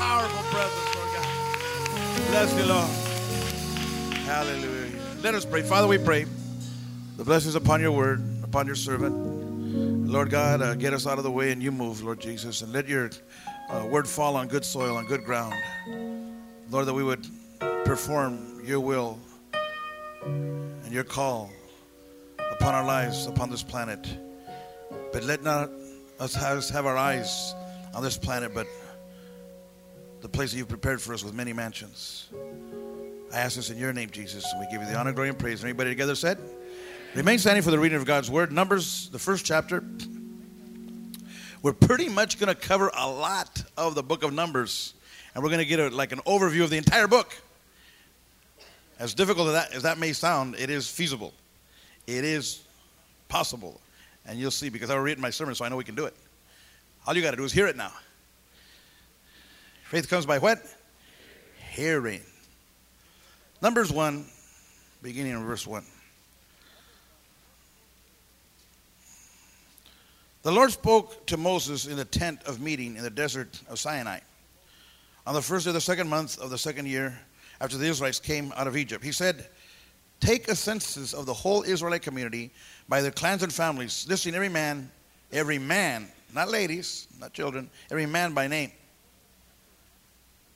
powerful presence, Lord God. Bless you, Lord. Hallelujah. Let us pray. Father, we pray the blessings upon your word, upon your servant. Lord God, uh, get us out of the way and you move, Lord Jesus, and let your uh, word fall on good soil, on good ground. Lord, that we would perform your will and your call upon our lives, upon this planet. But let not us have our eyes on this planet, but the place that you've prepared for us with many mansions. I ask this in your name, Jesus, and we give you the honor, glory, and praise. Everybody together said? Remain standing for the reading of God's word. Numbers, the first chapter. We're pretty much going to cover a lot of the book of Numbers, and we're going to get a, like an overview of the entire book. As difficult as that, as that may sound, it is feasible. It is possible. And you'll see because I will read my sermon, so I know we can do it. All you got to do is hear it now. Faith comes by what? Hearing. Numbers 1, beginning in verse 1. The Lord spoke to Moses in the tent of meeting in the desert of Sinai on the first day of the second month of the second year after the Israelites came out of Egypt. He said, Take a census of the whole Israelite community by their clans and families, listing every man, every man, not ladies, not children, every man by name,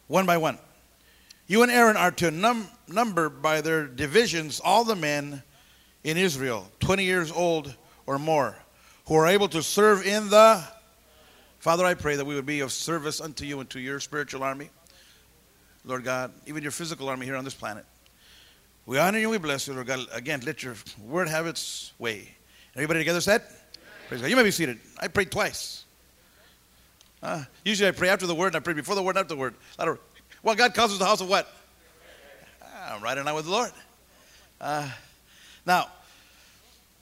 one by one. You and Aaron are to num- number by their divisions all the men in Israel, 20 years old or more who are able to serve in the. Father, I pray that we would be of service unto you and to your spiritual army. Lord God, even your physical army here on this planet. We honor you and we bless you, Lord God. Again, let your word have its way. Everybody together said? Praise God. You may be seated. I prayed twice. Uh, usually I pray after the word and I pray before the word and after the word. Well, God calls us the house of what? I'm right in line with the Lord. Uh, now,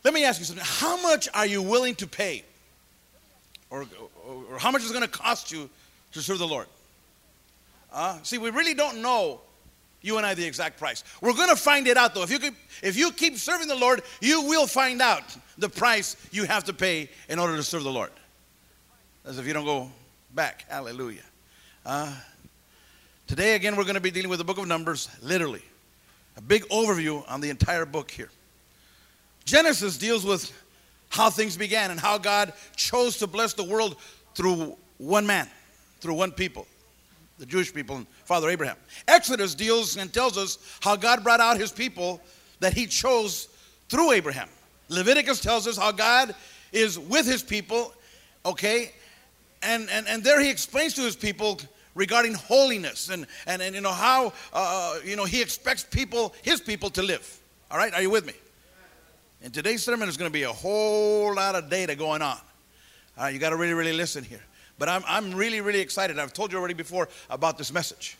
let me ask you something. How much are you willing to pay? Or, or, or how much is it going to cost you to serve the Lord? Uh, see, we really don't know, you and I, the exact price. We're going to find it out, though. If you, keep, if you keep serving the Lord, you will find out the price you have to pay in order to serve the Lord. As if you don't go back. Hallelujah. Uh, today, again, we're going to be dealing with the book of Numbers, literally. A big overview on the entire book here. Genesis deals with how things began and how God chose to bless the world through one man, through one people, the Jewish people and Father Abraham. Exodus deals and tells us how God brought out his people that he chose through Abraham. Leviticus tells us how God is with his people, okay? And, and, and there he explains to his people regarding holiness and, and, and you know how uh, you know he expects people his people to live all right are you with me and today's sermon is going to be a whole lot of data going on. Uh, you got to really, really listen here. But I'm, I'm really, really excited. I've told you already before about this message.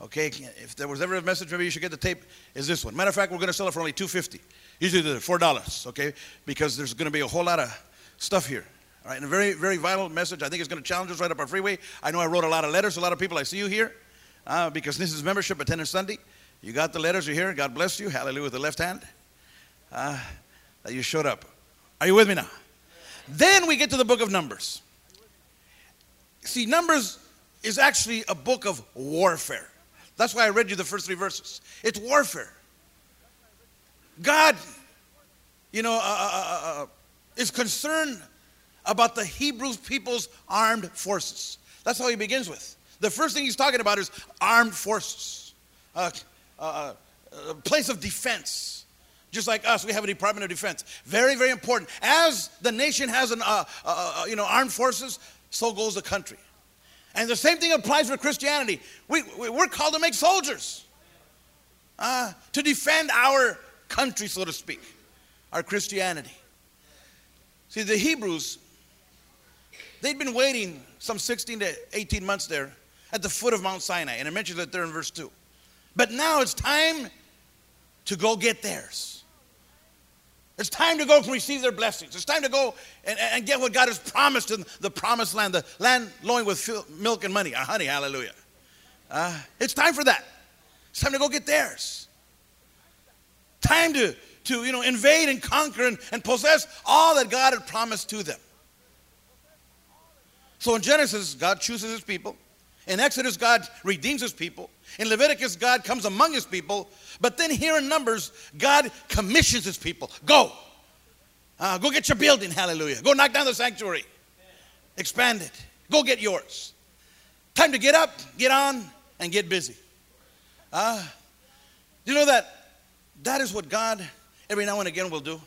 Okay, if there was ever a message, maybe you should get the tape. Is this one? Matter of fact, we're going to sell it for only two fifty. Usually they're four dollars. Okay, because there's going to be a whole lot of stuff here. All right, and a very, very vital message. I think it's going to challenge us right up our freeway. I know I wrote a lot of letters. A lot of people. I see you here uh, because this is membership attendance Sunday. You got the letters. You're here. God bless you. Hallelujah with the left hand. Uh, that you showed up. Are you with me now? Then we get to the book of Numbers. See, Numbers is actually a book of warfare. That's why I read you the first three verses. It's warfare. God, you know, uh, uh, uh, uh is concerned about the Hebrew people's armed forces. That's how he begins with. The first thing he's talking about is armed forces, uh, uh, a place of defense. Just like us, we have a Department of Defense. Very, very important. As the nation has an, uh, uh, uh, you know, armed forces, so goes the country. And the same thing applies for Christianity. We, we, are called to make soldiers, uh, to defend our country, so to speak, our Christianity. See, the Hebrews, they'd been waiting some 16 to 18 months there at the foot of Mount Sinai, and it mentions that there in verse 2. But now it's time to go get theirs. It's time to go and receive their blessings. It's time to go and, and get what God has promised in the promised land, the land flowing with milk and money, uh, honey, hallelujah. Uh, it's time for that. It's time to go get theirs. Time to, to you know, invade and conquer and, and possess all that God had promised to them. So in Genesis, God chooses his people. In Exodus, God redeems his people. In Leviticus, God comes among his people. But then here in Numbers, God commissions his people. Go. Uh, go get your building, hallelujah. Go knock down the sanctuary. Expand it. Go get yours. Time to get up, get on, and get busy. Uh, you know that that is what God every now and again will do?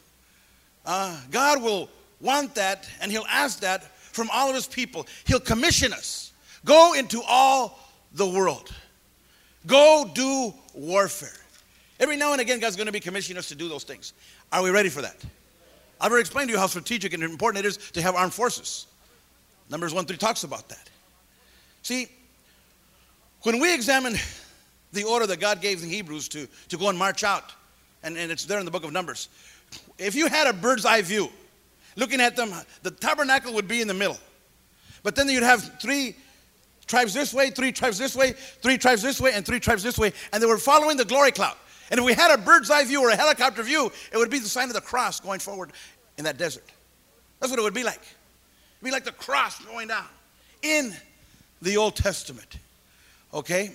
Uh, God will want that, and He'll ask that from all of His people. He'll commission us. Go into all the world. Go do warfare. Every now and again, God's going to be commissioning us to do those things. Are we ready for that? I've already explained to you how strategic and important it is to have armed forces. Numbers 1 3 talks about that. See, when we examine the order that God gave the Hebrews to, to go and march out, and, and it's there in the book of Numbers, if you had a bird's eye view, looking at them, the tabernacle would be in the middle. But then you'd have three tribes this way, three tribes this way, three tribes this way, and three tribes this way, and they were following the glory cloud. And if we had a bird's eye view or a helicopter view, it would be the sign of the cross going forward in that desert. That's what it would be like. It'd be like the cross going down in the Old Testament. Okay?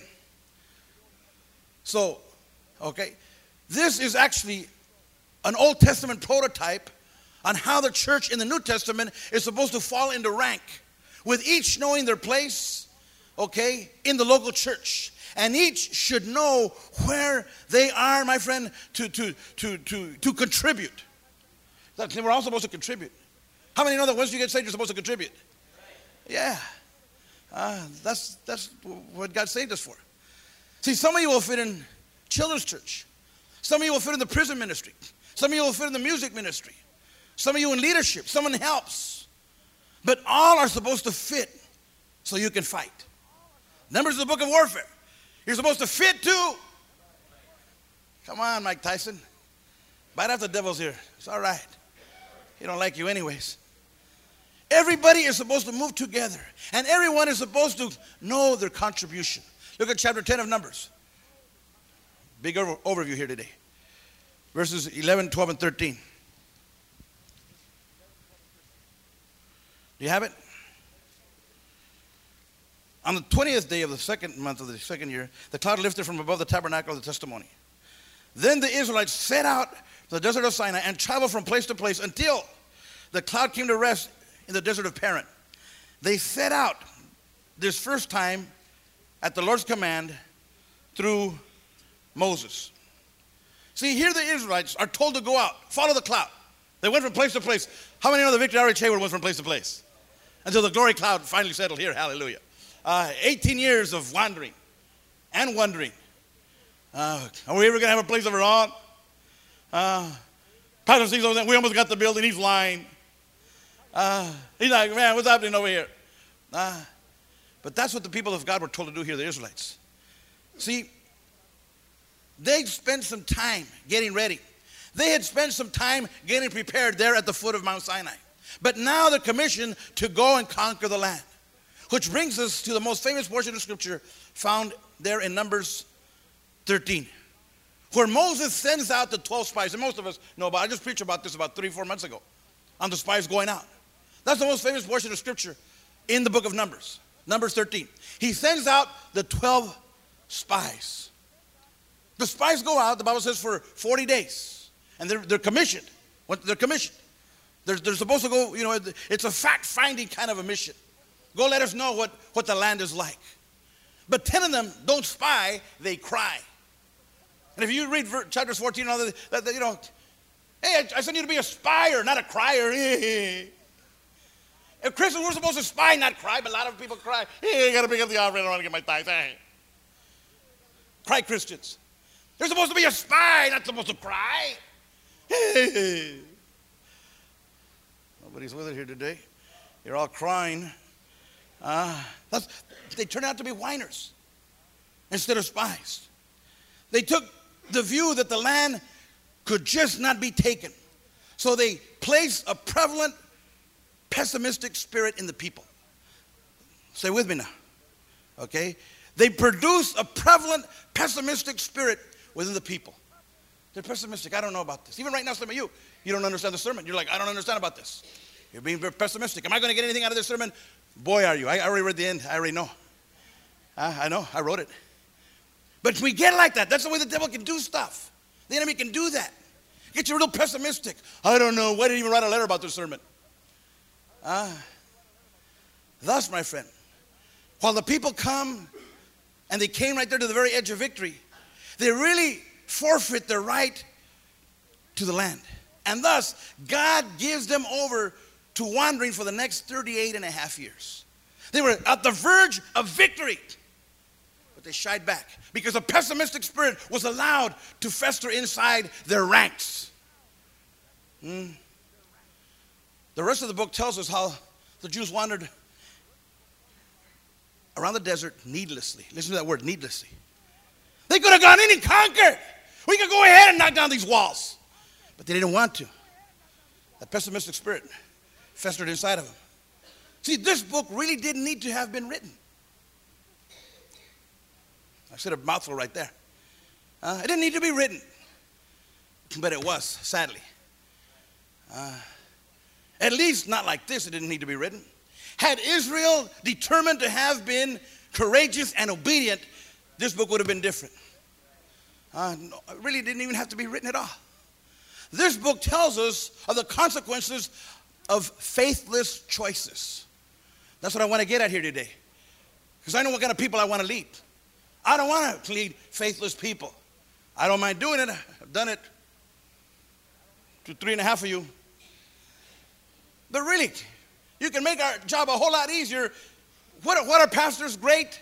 So, okay, this is actually an Old Testament prototype on how the church in the New Testament is supposed to fall into rank, with each knowing their place, okay, in the local church. And each should know where they are, my friend, to, to, to, to, to contribute. That we're all supposed to contribute. How many know that once you get saved, you're supposed to contribute? Yeah. Uh, that's, that's what God saved us for. See, some of you will fit in children's church. Some of you will fit in the prison ministry. Some of you will fit in the music ministry. Some of you in leadership. Someone helps. But all are supposed to fit so you can fight. Numbers is the book of warfare. You're supposed to fit too. Come on, Mike Tyson. Bite off the devil's ear. It's all right. He don't like you anyways. Everybody is supposed to move together, and everyone is supposed to know their contribution. Look at chapter 10 of Numbers. Big over- overview here today. Verses 11, 12, and 13. Do you have it? On the 20th day of the second month of the second year, the cloud lifted from above the tabernacle of the testimony. Then the Israelites set out to the desert of Sinai and traveled from place to place until the cloud came to rest in the desert of Paran. They set out this first time at the Lord's command through Moses. See, here the Israelites are told to go out, follow the cloud. They went from place to place. How many know the Victory Outreach Hayward went from place to place? Until the glory cloud finally settled here. Hallelujah. Uh, 18 years of wandering and wondering. Uh, are we ever going to have a place of our own? Uh, Pastor sees we almost got the building. He's lying. Uh, he's like, man, what's happening over here? Uh, but that's what the people of God were told to do here, the Israelites. See, they spent some time getting ready. They had spent some time getting prepared there at the foot of Mount Sinai. But now they're commissioned to go and conquer the land. Which brings us to the most famous portion of Scripture found there in Numbers 13, where Moses sends out the 12 spies. And most of us know about I just preached about this about three, four months ago on the spies going out. That's the most famous portion of Scripture in the book of Numbers, Numbers 13. He sends out the 12 spies. The spies go out, the Bible says, for 40 days. And they're, they're commissioned. What they're commissioned. They're, they're supposed to go, you know, it's a fact finding kind of a mission. Go let us know what, what the land is like. But 10 of them don't spy, they cry. And if you read chapters 14 and all that, you know, hey, I, I sent you to be a spyer, not a crier. if Christians were supposed to spy, not cry, but a lot of people cry. Hey, I got to pick up the offering, I want to get my tithes. Hey. Cry Christians. They're supposed to be a spy, not supposed to cry. Nobody's with it here today. You're all crying. Uh, they turned out to be whiners instead of spies. They took the view that the land could just not be taken. So they placed a prevalent pessimistic spirit in the people. Stay with me now. Okay? They produce a prevalent pessimistic spirit within the people. They're pessimistic. I don't know about this. Even right now, some of you, you don't understand the sermon. You're like, I don't understand about this. You're being very pessimistic. Am I going to get anything out of this sermon? Boy, are you. I already read the end. I already know. I know, I wrote it. But we get like that. That's the way the devil can do stuff. The enemy can do that. Get you real pessimistic. I don't know. Why did he even write a letter about this sermon? Ah. Uh, thus, my friend, while the people come and they came right there to the very edge of victory, they really forfeit their right to the land. And thus, God gives them over to wandering for the next 38 and a half years. They were at the verge of victory, but they shied back because a pessimistic spirit was allowed to fester inside their ranks. Hmm. The rest of the book tells us how the Jews wandered around the desert needlessly. Listen to that word, needlessly. They could have gone in and conquered. We could go ahead and knock down these walls. But they didn't want to. That pessimistic spirit festered inside of him. See, this book really didn't need to have been written. I said a mouthful right there. Uh, it didn't need to be written, but it was, sadly. Uh, at least not like this, it didn't need to be written. Had Israel determined to have been courageous and obedient, this book would have been different. Uh, no, it really didn't even have to be written at all. This book tells us of the consequences of faithless choices. That's what I want to get at here today. Because I know what kind of people I want to lead. I don't want to lead faithless people. I don't mind doing it. I've done it to three and a half of you. But really, you can make our job a whole lot easier. What are, what are pastors great?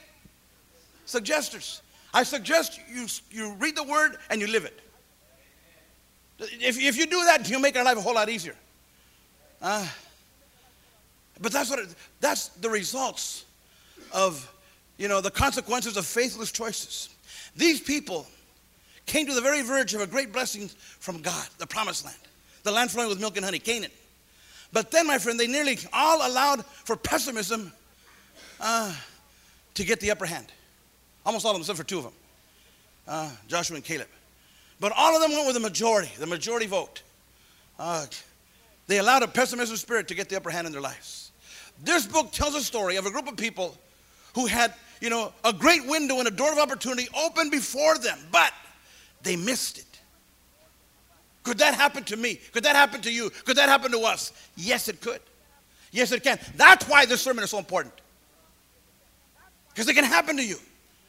Suggesters. I suggest you, you read the word and you live it. If, if you do that, you'll make our life a whole lot easier. Uh, but that's what it, that's the results of you know the consequences of faithless choices. These people came to the very verge of a great blessing from God, the promised land, the land flowing with milk and honey, Canaan. But then, my friend, they nearly all allowed for pessimism uh, to get the upper hand. Almost all of them, except for two of them uh, Joshua and Caleb. But all of them went with the majority, the majority vote. Uh, they allowed a pessimistic spirit to get the upper hand in their lives. This book tells a story of a group of people who had, you know, a great window and a door of opportunity open before them, but they missed it. Could that happen to me? Could that happen to you? Could that happen to us? Yes, it could. Yes, it can. That's why this sermon is so important. Because it can happen to you.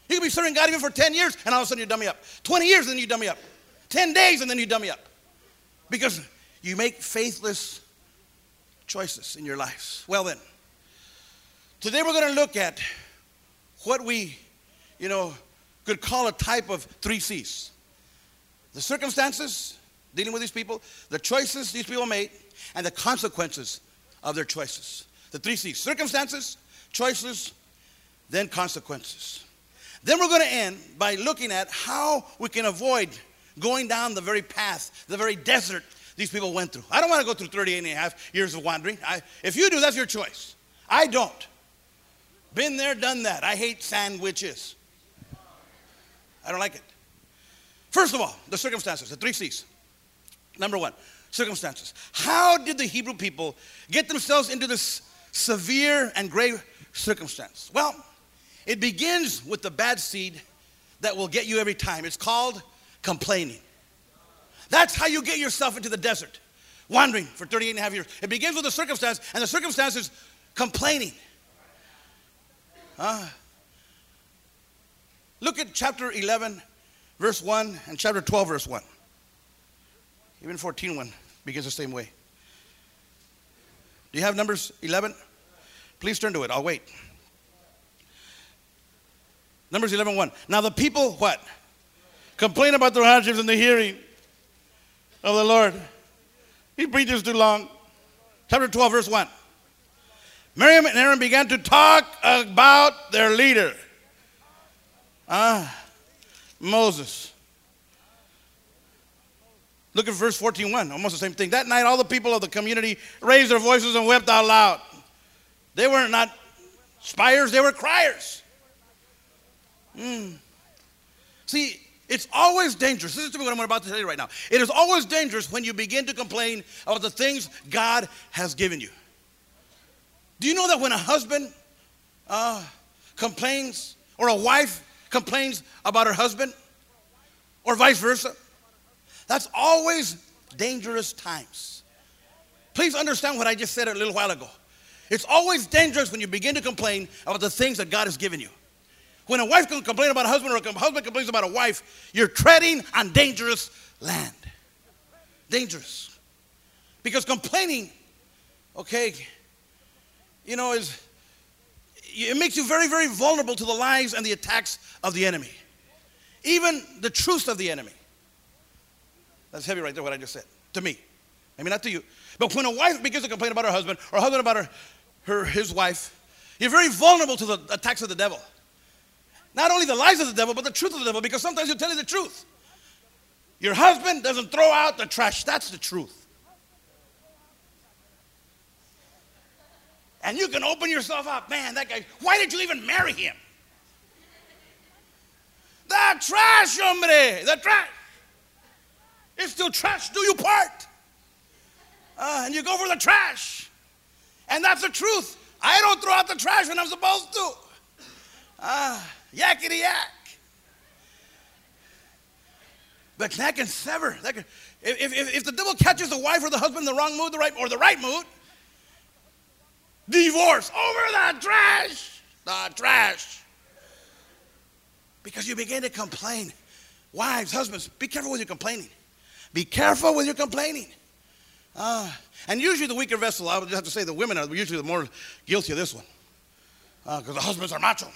You can be serving God even for 10 years and all of a sudden you dummy up. 20 years and then you dummy up. 10 days and then you dummy up. Because you make faithless choices in your lives. Well, then, today we're going to look at what we, you know, could call a type of three C's the circumstances dealing with these people, the choices these people made, and the consequences of their choices. The three C's circumstances, choices, then consequences. Then we're going to end by looking at how we can avoid going down the very path, the very desert these people went through. I don't want to go through 38 and a half years of wandering. I, if you do, that's your choice. I don't. Been there, done that. I hate sandwiches. I don't like it. First of all, the circumstances, the three C's. Number one, circumstances. How did the Hebrew people get themselves into this severe and grave circumstance? Well, it begins with the bad seed that will get you every time. It's called complaining. That's how you get yourself into the desert, wandering for 38 and a half years. It begins with the circumstance, and the circumstance is complaining. Uh, look at chapter 11, verse 1, and chapter 12, verse 1. Even 14, 1 begins the same way. Do you have Numbers 11? Please turn to it. I'll wait. Numbers 11, 1. Now the people, what? Complain about their hardships in the hearing of the Lord. He preaches too long. Chapter 12, verse 1. Miriam and Aaron began to talk about their leader. Ah, Moses. Look at verse 14, 1, almost the same thing. That night, all the people of the community raised their voices and wept out loud. They were not spires, they were criers. Mm. See, it's always dangerous. This is what I'm about to tell you right now. It is always dangerous when you begin to complain about the things God has given you. Do you know that when a husband uh, complains or a wife complains about her husband, or vice versa. That's always dangerous times. Please understand what I just said a little while ago. It's always dangerous when you begin to complain about the things that God has given you. When a wife can complain about a husband or a husband complains about a wife, you're treading on dangerous land. Dangerous. Because complaining, okay, you know, is it makes you very, very vulnerable to the lies and the attacks of the enemy. Even the truth of the enemy. That's heavy right there, what I just said. To me. I mean, not to you. But when a wife begins to complain about her husband, or husband about her, her his wife, you're very vulnerable to the attacks of the devil. Not only the lies of the devil, but the truth of the devil, because sometimes he'll tell you the truth. Your husband doesn't throw out the trash. That's the truth. And you can open yourself up. Man, that guy, why did you even marry him? The trash, hombre, the trash. It's still trash. Do you part? Uh, and you go for the trash. And that's the truth. I don't throw out the trash when I'm supposed to. Ah, uh, yakety yak. But that can sever. That can, if, if, if the devil catches the wife or the husband in the wrong mood, the right, or the right mood, divorce over the trash, the trash. Because you begin to complain. Wives, husbands, be careful with your complaining. Be careful with your complaining. Uh, and usually the weaker vessel, I would just have to say the women are usually the more guilty of this one. Because uh, the husbands are macho.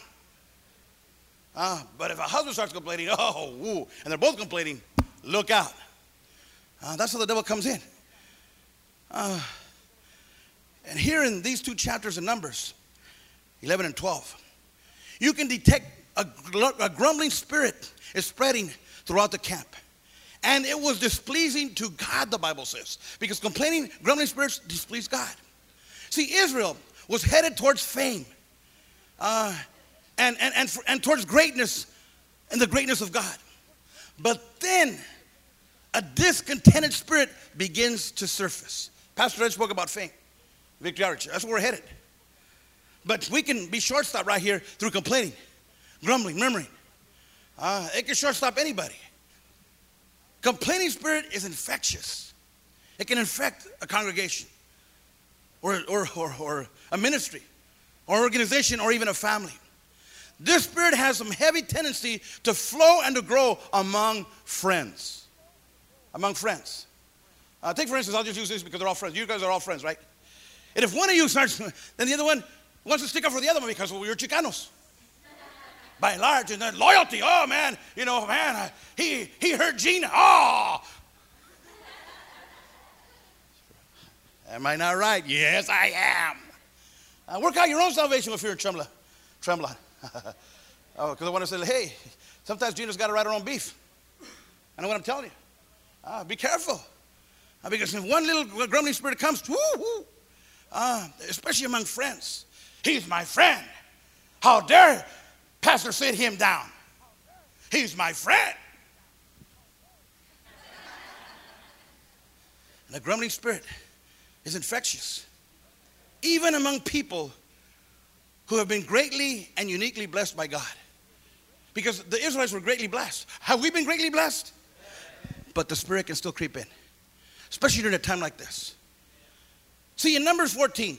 Uh, but if a husband starts complaining, oh, woo, and they're both complaining, look out. Uh, that's how the devil comes in. Uh, and here in these two chapters of Numbers, 11 and 12, you can detect a, a grumbling spirit is spreading throughout the camp. And it was displeasing to God, the Bible says, because complaining, grumbling spirits displease God. See, Israel was headed towards fame uh, and, and, and, for, and towards greatness and the greatness of God. But then a discontented spirit begins to surface. Pastor Ed spoke about fame. Victory That's where we're headed. But we can be shortstop right here through complaining, grumbling, murmuring. Uh, it can shortstop anybody. Complaining spirit is infectious. It can infect a congregation or, or, or, or a ministry or organization or even a family. This spirit has some heavy tendency to flow and to grow among friends. Among friends. Uh, take for instance, I'll just use this because they're all friends. You guys are all friends, right? And if one of you starts, then the other one wants to stick up for the other one because we're Chicanos. By and large, and then loyalty. Oh man, you know, man, he he hurt Gina. Oh. Am I not right? Yes, I am. Uh, work out your own salvation with fear and trembling. Trembling. oh, because I want to say, hey, sometimes Gina's got to write her own beef. I know what I'm telling you. Uh, be careful. Uh, because if one little grumbling spirit comes, whoo, uh, especially among friends. He's my friend. How dare Pastor sit him down? He's my friend. And the grumbling spirit is infectious, even among people who have been greatly and uniquely blessed by God. Because the Israelites were greatly blessed. Have we been greatly blessed? But the spirit can still creep in, especially during a time like this. See, in Numbers 14,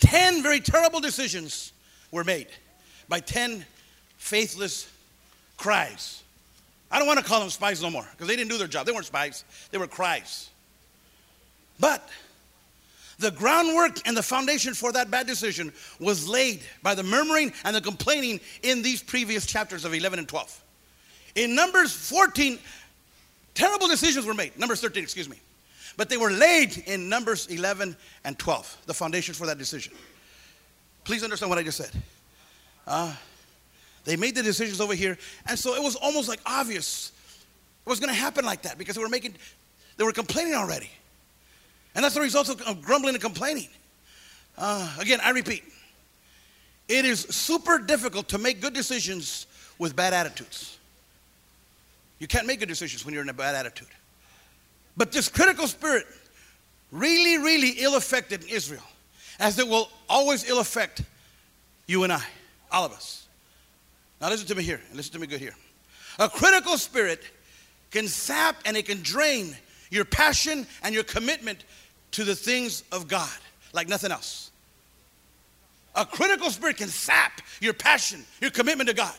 10 very terrible decisions were made by 10 faithless cries. I don't want to call them spies no more because they didn't do their job. They weren't spies, they were cries. But the groundwork and the foundation for that bad decision was laid by the murmuring and the complaining in these previous chapters of 11 and 12. In Numbers 14, terrible decisions were made. Numbers 13, excuse me. But they were laid in Numbers 11 and 12, the foundation for that decision. Please understand what I just said. Uh, they made the decisions over here, and so it was almost like obvious it was going to happen like that because they were making, they were complaining already. And that's the result of grumbling and complaining. Uh, again, I repeat, it is super difficult to make good decisions with bad attitudes. You can't make good decisions when you're in a bad attitude. But this critical spirit really, really ill affected Israel, as it will always ill affect you and I, all of us. Now listen to me here. Listen to me good here. A critical spirit can sap and it can drain your passion and your commitment to the things of God like nothing else. A critical spirit can sap your passion, your commitment to God.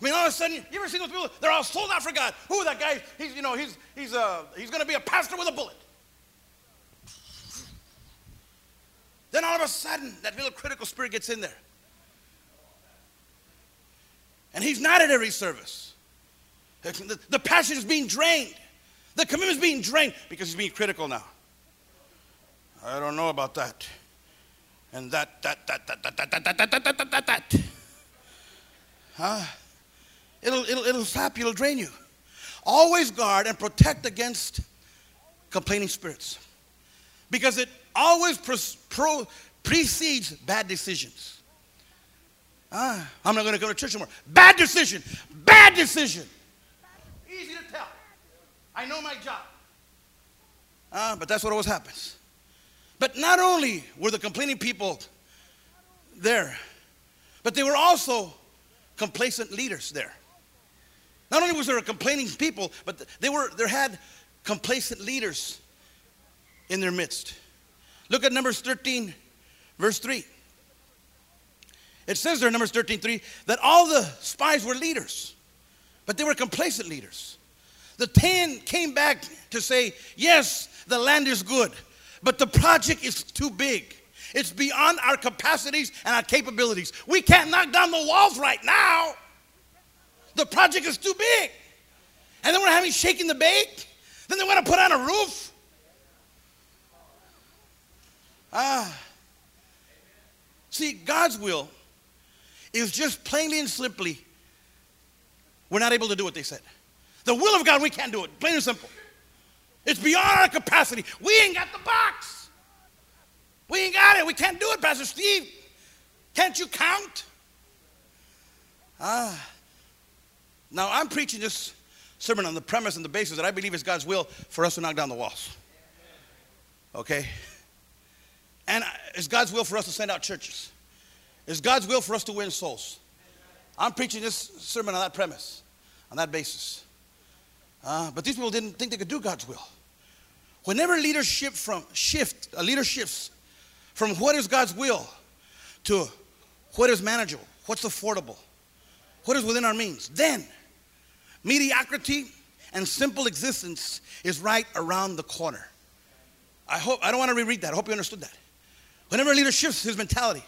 I mean, all of a sudden, you ever see those people? They're all sold out for God. Who that guy? He's, you know, he's he's uh he's going to be a pastor with a bullet. Then all of a sudden, that little critical spirit gets in there, and he's not at every service. The, the passion is being drained. The commitment is being drained because he's being critical now. I don't know about that. And that, that, that, that, that, that, that, that, that, that, that, that. Huh? It'll, it'll, it'll sap you, it'll drain you. Always guard and protect against complaining spirits because it always precedes bad decisions. Ah, I'm not going to go to church anymore. Bad decision. Bad decision. Easy to tell. I know my job. Ah, but that's what always happens. But not only were the complaining people there, but they were also complacent leaders there. Not only was there a complaining people, but they were there had complacent leaders in their midst. Look at Numbers 13, verse 3. It says there Numbers 13, 3, that all the spies were leaders, but they were complacent leaders. The ten came back to say, Yes, the land is good, but the project is too big. It's beyond our capacities and our capabilities. We can't knock down the walls right now. The project is too big. And then we're having shaking the bake. Then they want to put on a roof. Ah. See, God's will is just plainly and simply, we're not able to do what they said. The will of God, we can't do it. Plain and simple. It's beyond our capacity. We ain't got the box. We ain't got it. We can't do it, Pastor Steve. Can't you count? Ah. Now, I'm preaching this sermon on the premise and the basis that I believe it's God's will for us to knock down the walls. Okay? And it's God's will for us to send out churches. It's God's will for us to win souls. I'm preaching this sermon on that premise, on that basis. Uh, but these people didn't think they could do God's will. Whenever leadership from shift, a leader shifts from what is God's will to what is manageable, what's affordable, what is within our means, then mediocrity and simple existence is right around the corner. I hope I don't want to reread that. I hope you understood that. Whenever a leader shifts his mentality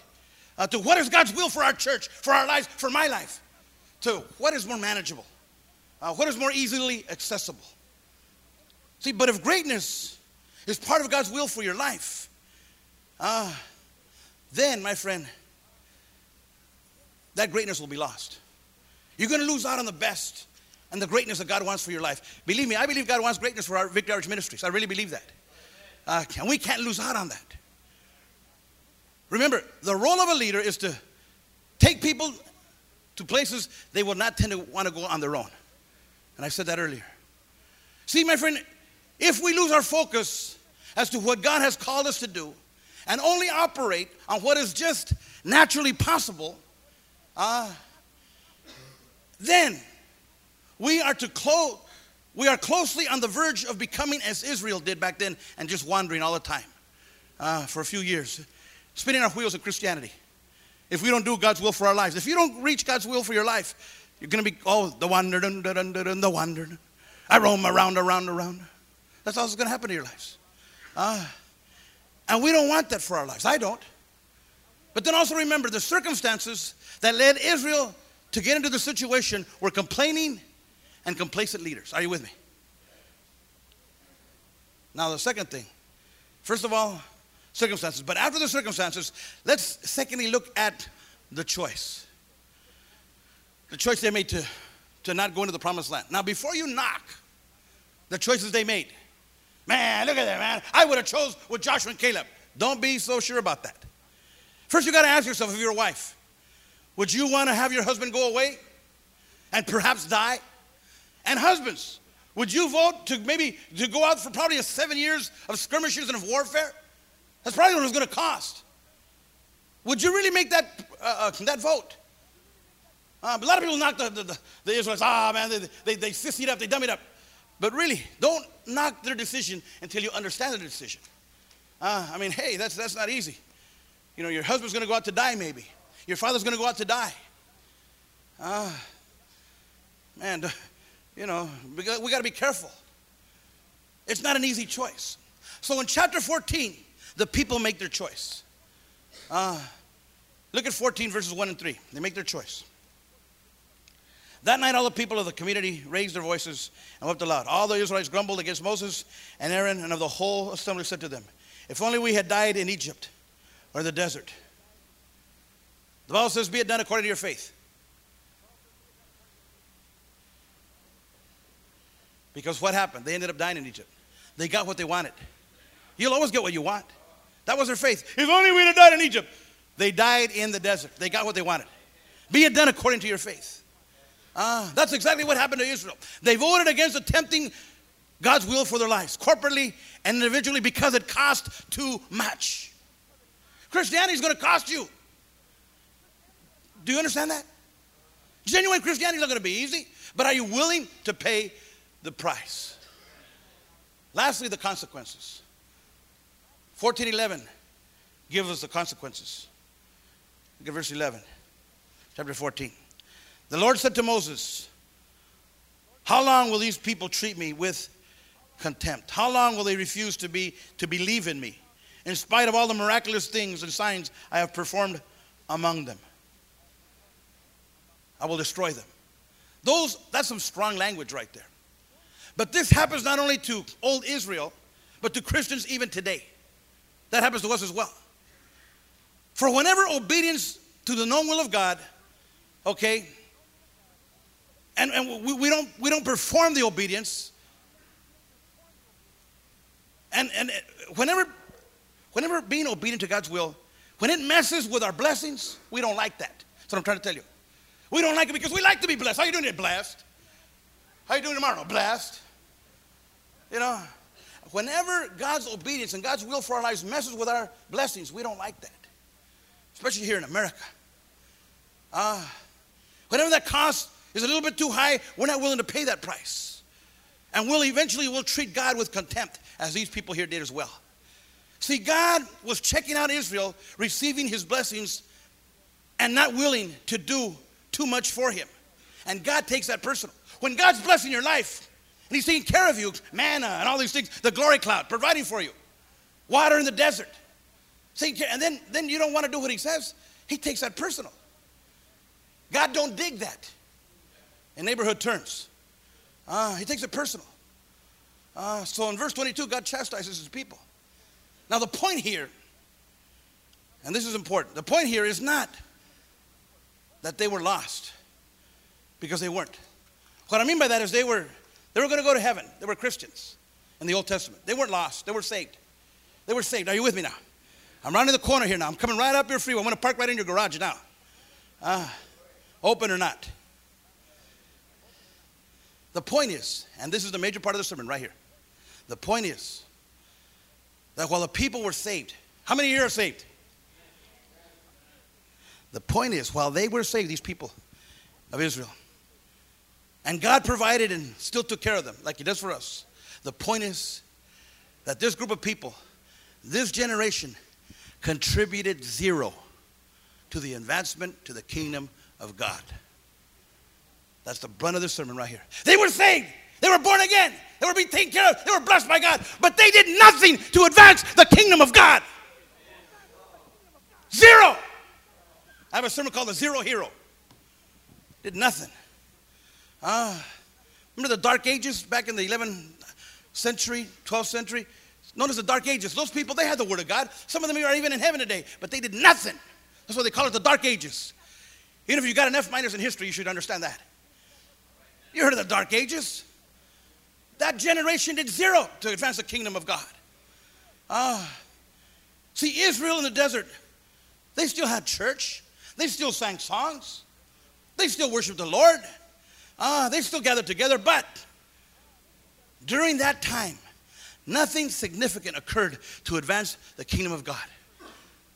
uh, to what is God's will for our church, for our lives, for my life, to what is more manageable, uh, what is more easily accessible. See, but if greatness is part of God's will for your life, uh, then, my friend, that greatness will be lost. You're going to lose out on the best and the greatness that God wants for your life. Believe me, I believe God wants greatness for our Victory Outreach Ministries. I really believe that. Uh, and we can't lose out on that. Remember, the role of a leader is to take people to places they will not tend to want to go on their own. And I said that earlier. See, my friend, if we lose our focus as to what God has called us to do and only operate on what is just naturally possible, uh, then we are to close. We are closely on the verge of becoming as Israel did back then and just wandering all the time uh, for a few years spinning our wheels in Christianity. If we don't do God's will for our lives, if you don't reach God's will for your life, you're going to be, oh, the wander, dun, dun, dun, the wander. I roam around, around, around. That's all that's going to happen to your lives. Uh, and we don't want that for our lives. I don't. But then also remember the circumstances that led Israel to get into the situation were complaining and complacent leaders. Are you with me? Now, the second thing, first of all, circumstances. But after the circumstances, let's secondly look at the choice. The choice they made to, to not go into the promised land. Now, before you knock the choices they made, man, look at that, man. I would have chose with Joshua and Caleb. Don't be so sure about that. First, you got to ask yourself if you're a wife, would you want to have your husband go away and perhaps die? And husbands, would you vote to maybe to go out for probably seven years of skirmishes and of warfare? That's probably what it was going to cost. Would you really make that, uh, uh, that vote? Uh, a lot of people knock the, the, the Israelites, ah, man, they, they, they sissy it up, they dumb it up. But really, don't knock their decision until you understand the decision. Uh, I mean, hey, that's, that's not easy. You know, your husband's going to go out to die, maybe. Your father's going to go out to die. Ah, uh, man, you know, we got, we got to be careful. It's not an easy choice. So in chapter 14, the people make their choice. Uh, look at 14, verses 1 and 3. They make their choice. That night, all the people of the community raised their voices and wept aloud. All the Israelites grumbled against Moses and Aaron, and of the whole assembly said to them, If only we had died in Egypt or the desert. The Bible says, Be it done according to your faith. Because what happened? They ended up dying in Egypt. They got what they wanted. You'll always get what you want. That was their faith. If only we'd have died in Egypt. They died in the desert. They got what they wanted. Be it done according to your faith. Ah, that's exactly what happened to Israel. They voted against attempting God's will for their lives, corporately and individually, because it cost too much. Christianity is going to cost you. Do you understand that? Genuine Christianity is not going to be easy, but are you willing to pay the price? Lastly, the consequences. 1411 gives us the consequences. Look at verse 11, chapter 14. The Lord said to Moses, How long will these people treat me with contempt? How long will they refuse to, be, to believe in me, in spite of all the miraculous things and signs I have performed among them? I will destroy them. Those, that's some strong language right there. But this happens not only to old Israel, but to Christians even today. That happens to us as well. For whenever obedience to the known will of God, okay, and, and we, we, don't, we don't perform the obedience. And, and whenever, whenever being obedient to God's will, when it messes with our blessings, we don't like that. That's what I'm trying to tell you. We don't like it because we like to be blessed. How you doing it, blessed? How you doing tomorrow? Blessed. You know, whenever God's obedience and God's will for our lives messes with our blessings, we don't like that. Especially here in America. Uh, whenever that costs is a little bit too high, we're not willing to pay that price. And we'll eventually we'll treat God with contempt, as these people here did as well. See, God was checking out Israel, receiving his blessings, and not willing to do too much for him. And God takes that personal. When God's blessing your life, and he's taking care of you, manna and all these things, the glory cloud, providing for you, water in the desert. And then, then you don't want to do what he says. He takes that personal. God don't dig that in neighborhood terms. Uh, he takes it personal. Uh, so in verse 22, God chastises his people. Now, the point here, and this is important, the point here is not that they were lost because they weren't. What I mean by that is they were, they were going to go to heaven. They were Christians in the Old Testament. They weren't lost, they were saved. They were saved. Are you with me now? I'm rounding the corner here now. I'm coming right up your freeway. I'm going to park right in your garage now. Uh, open or not. The point is, and this is the major part of the sermon right here. The point is that while the people were saved, how many here are saved? The point is, while they were saved, these people of Israel, and God provided and still took care of them like He does for us, the point is that this group of people, this generation, contributed zero to the advancement to the kingdom of God. That's the brunt of the sermon right here. They were saved. They were born again. They were being taken care of. They were blessed by God. But they did nothing to advance the kingdom of God. Zero. I have a sermon called The Zero Hero. Did nothing. Ah, remember the Dark Ages back in the 11th century, 12th century? Known as the Dark Ages. Those people, they had the Word of God. Some of them are even in heaven today, but they did nothing. That's why they call it the Dark Ages. Even if you got enough minors in history, you should understand that. You heard of the Dark Ages? That generation did zero to advance the kingdom of God. Ah. Uh, see, Israel in the desert, they still had church. They still sang songs. They still worshiped the Lord. Ah, uh, they still gathered together. But during that time, nothing significant occurred to advance the kingdom of God.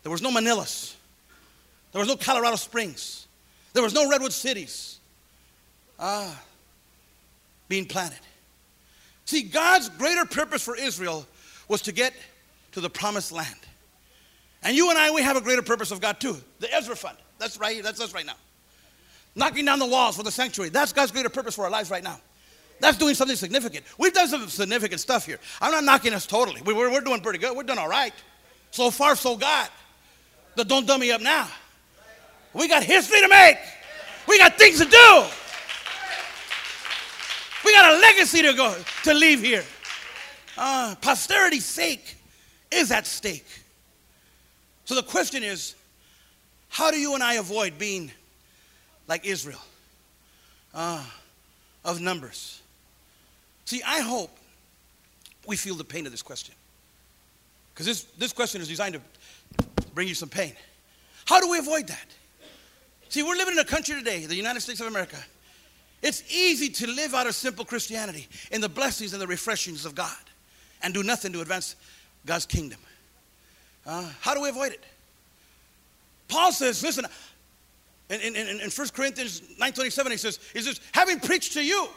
There was no Manilas. There was no Colorado Springs. There was no redwood cities ah, being planted. See, God's greater purpose for Israel was to get to the promised land. And you and I, we have a greater purpose of God too. The Ezra Fund. That's right. That's us right now. Knocking down the walls for the sanctuary. That's God's greater purpose for our lives right now. That's doing something significant. We've done some significant stuff here. I'm not knocking us totally. We, are we're doing pretty good. We're doing all right. So far, so God. But don't dummy up now. We got history to make. We got things to do. We got a legacy to go to leave here. Uh, posterity's sake is at stake. So the question is, how do you and I avoid being like Israel uh, of numbers? See, I hope we feel the pain of this question. Because this, this question is designed to bring you some pain. How do we avoid that? See, we're living in a country today, the United States of America. It's easy to live out a simple Christianity in the blessings and the refreshings of God and do nothing to advance God's kingdom. Uh, how do we avoid it? Paul says, listen, in, in, in, in 1 Corinthians 9.27, he says, he says, having preached to you,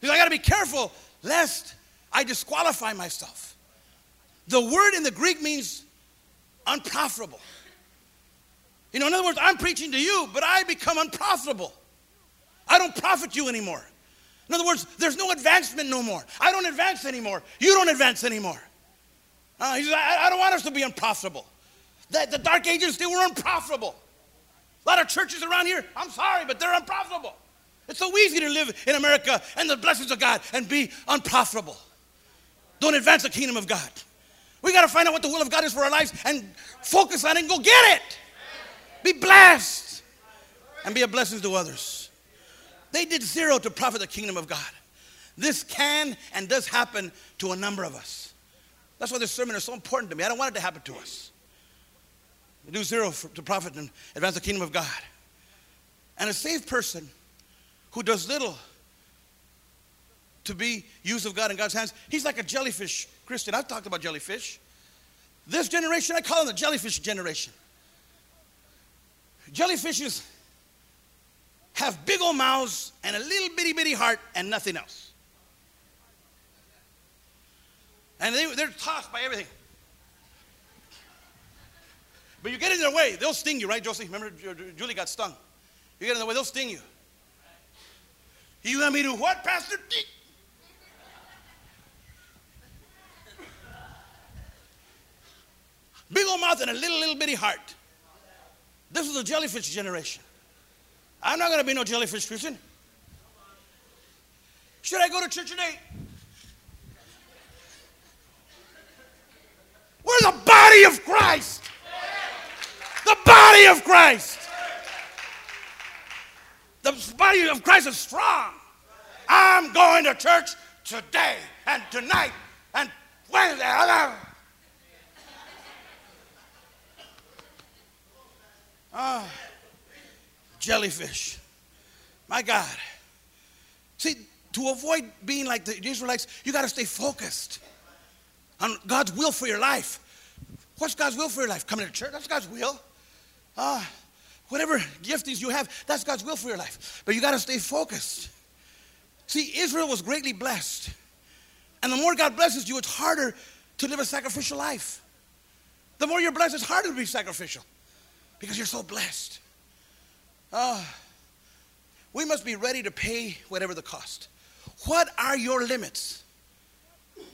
he says, I got to be careful lest I disqualify myself. The word in the Greek means unprofitable. You know, in other words, I'm preaching to you, but I become unprofitable. I don't profit you anymore. In other words, there's no advancement no more. I don't advance anymore. You don't advance anymore. Uh, he says, I, I, don't want us to be unprofitable. The, the dark ages, they were unprofitable. A lot of churches around here, I'm sorry, but they're unprofitable. It's so easy to live in America and the blessings of God and be unprofitable. Don't advance the kingdom of God. We got to find out what the will of God is for our lives and focus on it and go get it. Be blessed and be a blessing to others. They did zero to profit the kingdom of God. This can and does happen to a number of us. That's why this sermon is so important to me. I don't want it to happen to us. Do zero for, to profit and advance the kingdom of God. And a saved person who does little to be used of God in God's hands, he's like a jellyfish Christian. I've talked about jellyfish. This generation, I call them the jellyfish generation. Jellyfishes have big old mouths and a little bitty bitty heart and nothing else. And they, they're tossed by everything. But you get in their way, they'll sting you, right, Josie? Remember, Julie got stung. You get in their way, they'll sting you. You want me to what, Pastor? Big old mouth and a little, little bitty heart. This is the jellyfish generation. I'm not going to be no jellyfish Christian. Should I go to church today? We're the body of Christ. The body of Christ. The body of Christ is strong. I'm going to church today and tonight and Wednesday. Ah, jellyfish. My God. See, to avoid being like the Israelites, you got to stay focused on God's will for your life. What's God's will for your life? Coming to church? That's God's will. Ah, whatever giftings you have, that's God's will for your life. But you got to stay focused. See, Israel was greatly blessed. And the more God blesses you, it's harder to live a sacrificial life. The more you're blessed, it's harder to be sacrificial because you're so blessed. Uh, we must be ready to pay whatever the cost. What are your limits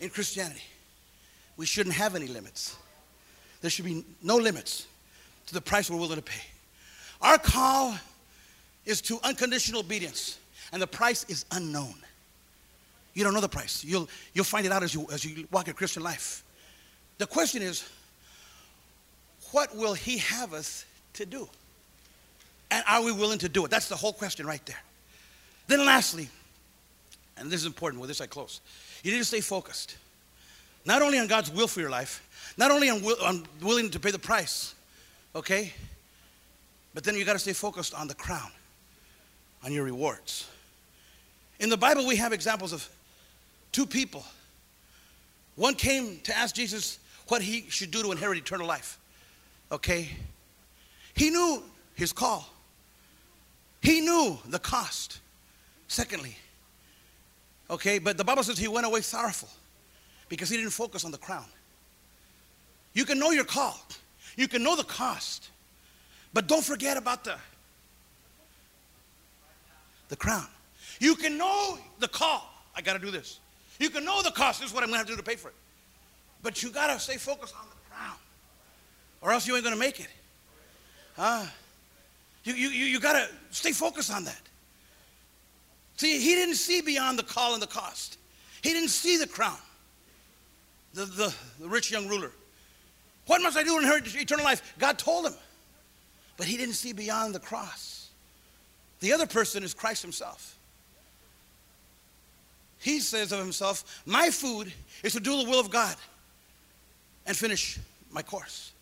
in Christianity? We shouldn't have any limits. There should be no limits to the price we're willing to pay. Our call is to unconditional obedience, and the price is unknown. You don't know the price. You'll, you'll find it out as you, as you walk your Christian life. The question is, what will He have us to do? And are we willing to do it? That's the whole question right there. Then, lastly, and this is important, with this I close, you need to stay focused. Not only on God's will for your life, not only on, will, on willing to pay the price, okay? But then you got to stay focused on the crown, on your rewards. In the Bible, we have examples of two people. One came to ask Jesus what he should do to inherit eternal life. Okay? He knew his call. He knew the cost. Secondly, okay, but the Bible says he went away sorrowful because he didn't focus on the crown. You can know your call, you can know the cost, but don't forget about the, the crown. You can know the call. I got to do this. You can know the cost. This is what I'm going to have to do to pay for it. But you got to stay focused on the crown, or else you ain't going to make it. Huh? You, you, you got to stay focused on that. See, he didn't see beyond the call and the cost. He didn't see the crown, the, the, the rich young ruler. What must I do to inherit eternal life? God told him. But he didn't see beyond the cross. The other person is Christ himself. He says of himself, My food is to do the will of God and finish my course.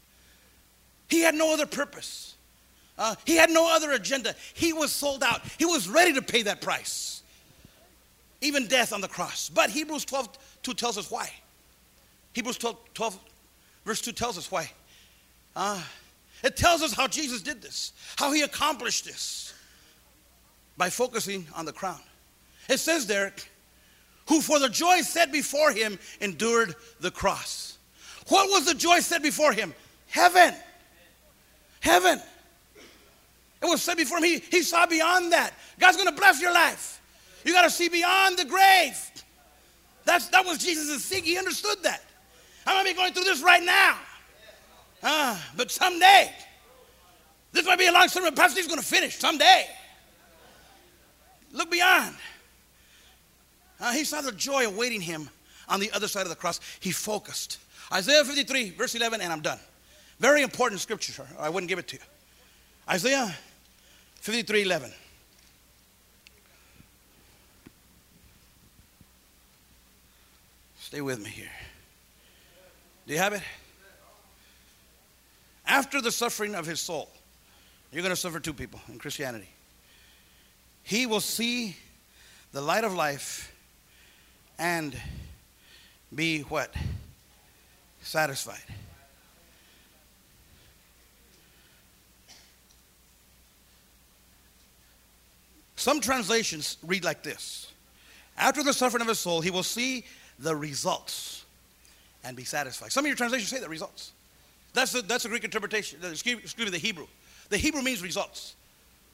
He had no other purpose. Uh, he had no other agenda. He was sold out. He was ready to pay that price, even death on the cross. But Hebrews 12 2 tells us why. Hebrews 12, 12 verse 2 tells us why. Uh, it tells us how Jesus did this, how he accomplished this by focusing on the crown. It says there, who for the joy set before him endured the cross. What was the joy set before him? Heaven. Heaven. It was set before him. He, he saw beyond that. God's going to bless your life. You got to see beyond the grave. That's, that was Jesus' seek. He understood that. I might be going through this right now. Uh, but someday, this might be a long sermon. Pastor Steve's going to finish someday. Look beyond. Uh, he saw the joy awaiting him on the other side of the cross. He focused. Isaiah 53, verse 11, and I'm done. Very important scripture. I wouldn't give it to you. Isaiah 53, 11. Stay with me here. Do you have it? After the suffering of his soul, you're going to suffer two people in Christianity. He will see the light of life and be what? Satisfied. Some translations read like this After the suffering of his soul, he will see the results and be satisfied. Some of your translations say the results. That's the, that's the Greek interpretation, excuse, excuse me, the Hebrew. The Hebrew means results.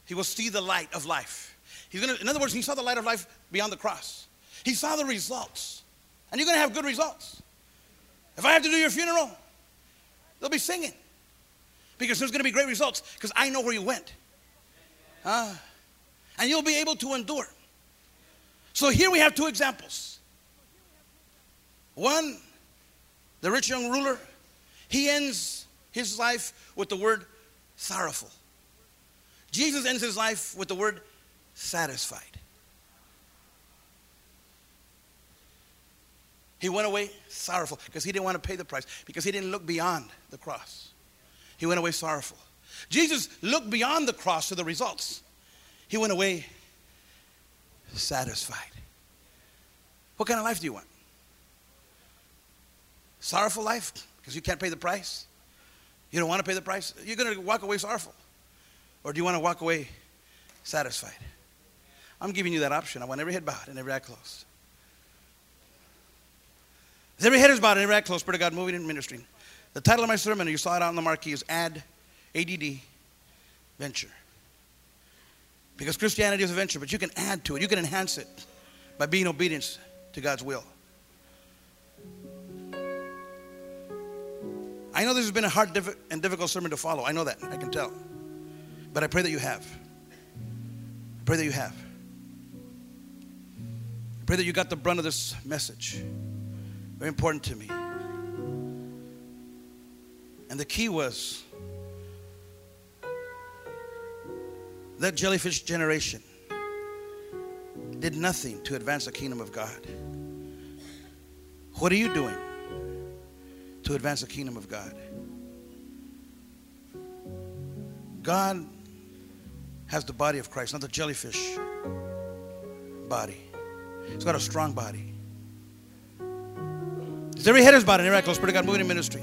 He will see the light of life. He's gonna, in other words, he saw the light of life beyond the cross. He saw the results. And you're going to have good results. If I have to do your funeral, they'll be singing. Because there's going to be great results because I know where you went. Uh, and you'll be able to endure. So here we have two examples. One, the rich young ruler, he ends his life with the word sorrowful. Jesus ends his life with the word satisfied. He went away sorrowful because he didn't want to pay the price, because he didn't look beyond the cross. He went away sorrowful. Jesus looked beyond the cross to the results. He went away satisfied. What kind of life do you want? Sorrowful life because you can't pay the price? You don't want to pay the price? You're going to walk away sorrowful. Or do you want to walk away satisfied? I'm giving you that option. I want every head bowed and every eye closed. Every head is bowed and every eye closed, Spirit of God moving and ministering. The title of my sermon, you saw it on the marquee, is Add ADD Venture. Because Christianity is a venture, but you can add to it, you can enhance it by being obedient to God's will. I know this has been a hard and difficult sermon to follow. I know that. I can tell. But I pray that you have. I pray that you have. I pray that you got the brunt of this message. Very important to me. And the key was that jellyfish generation did nothing to advance the kingdom of God. What are you doing to advance the kingdom of God? God has the body of Christ, not the jellyfish body. He's got a strong body. Is Every head is bowed and every eye closed. God moving in ministry.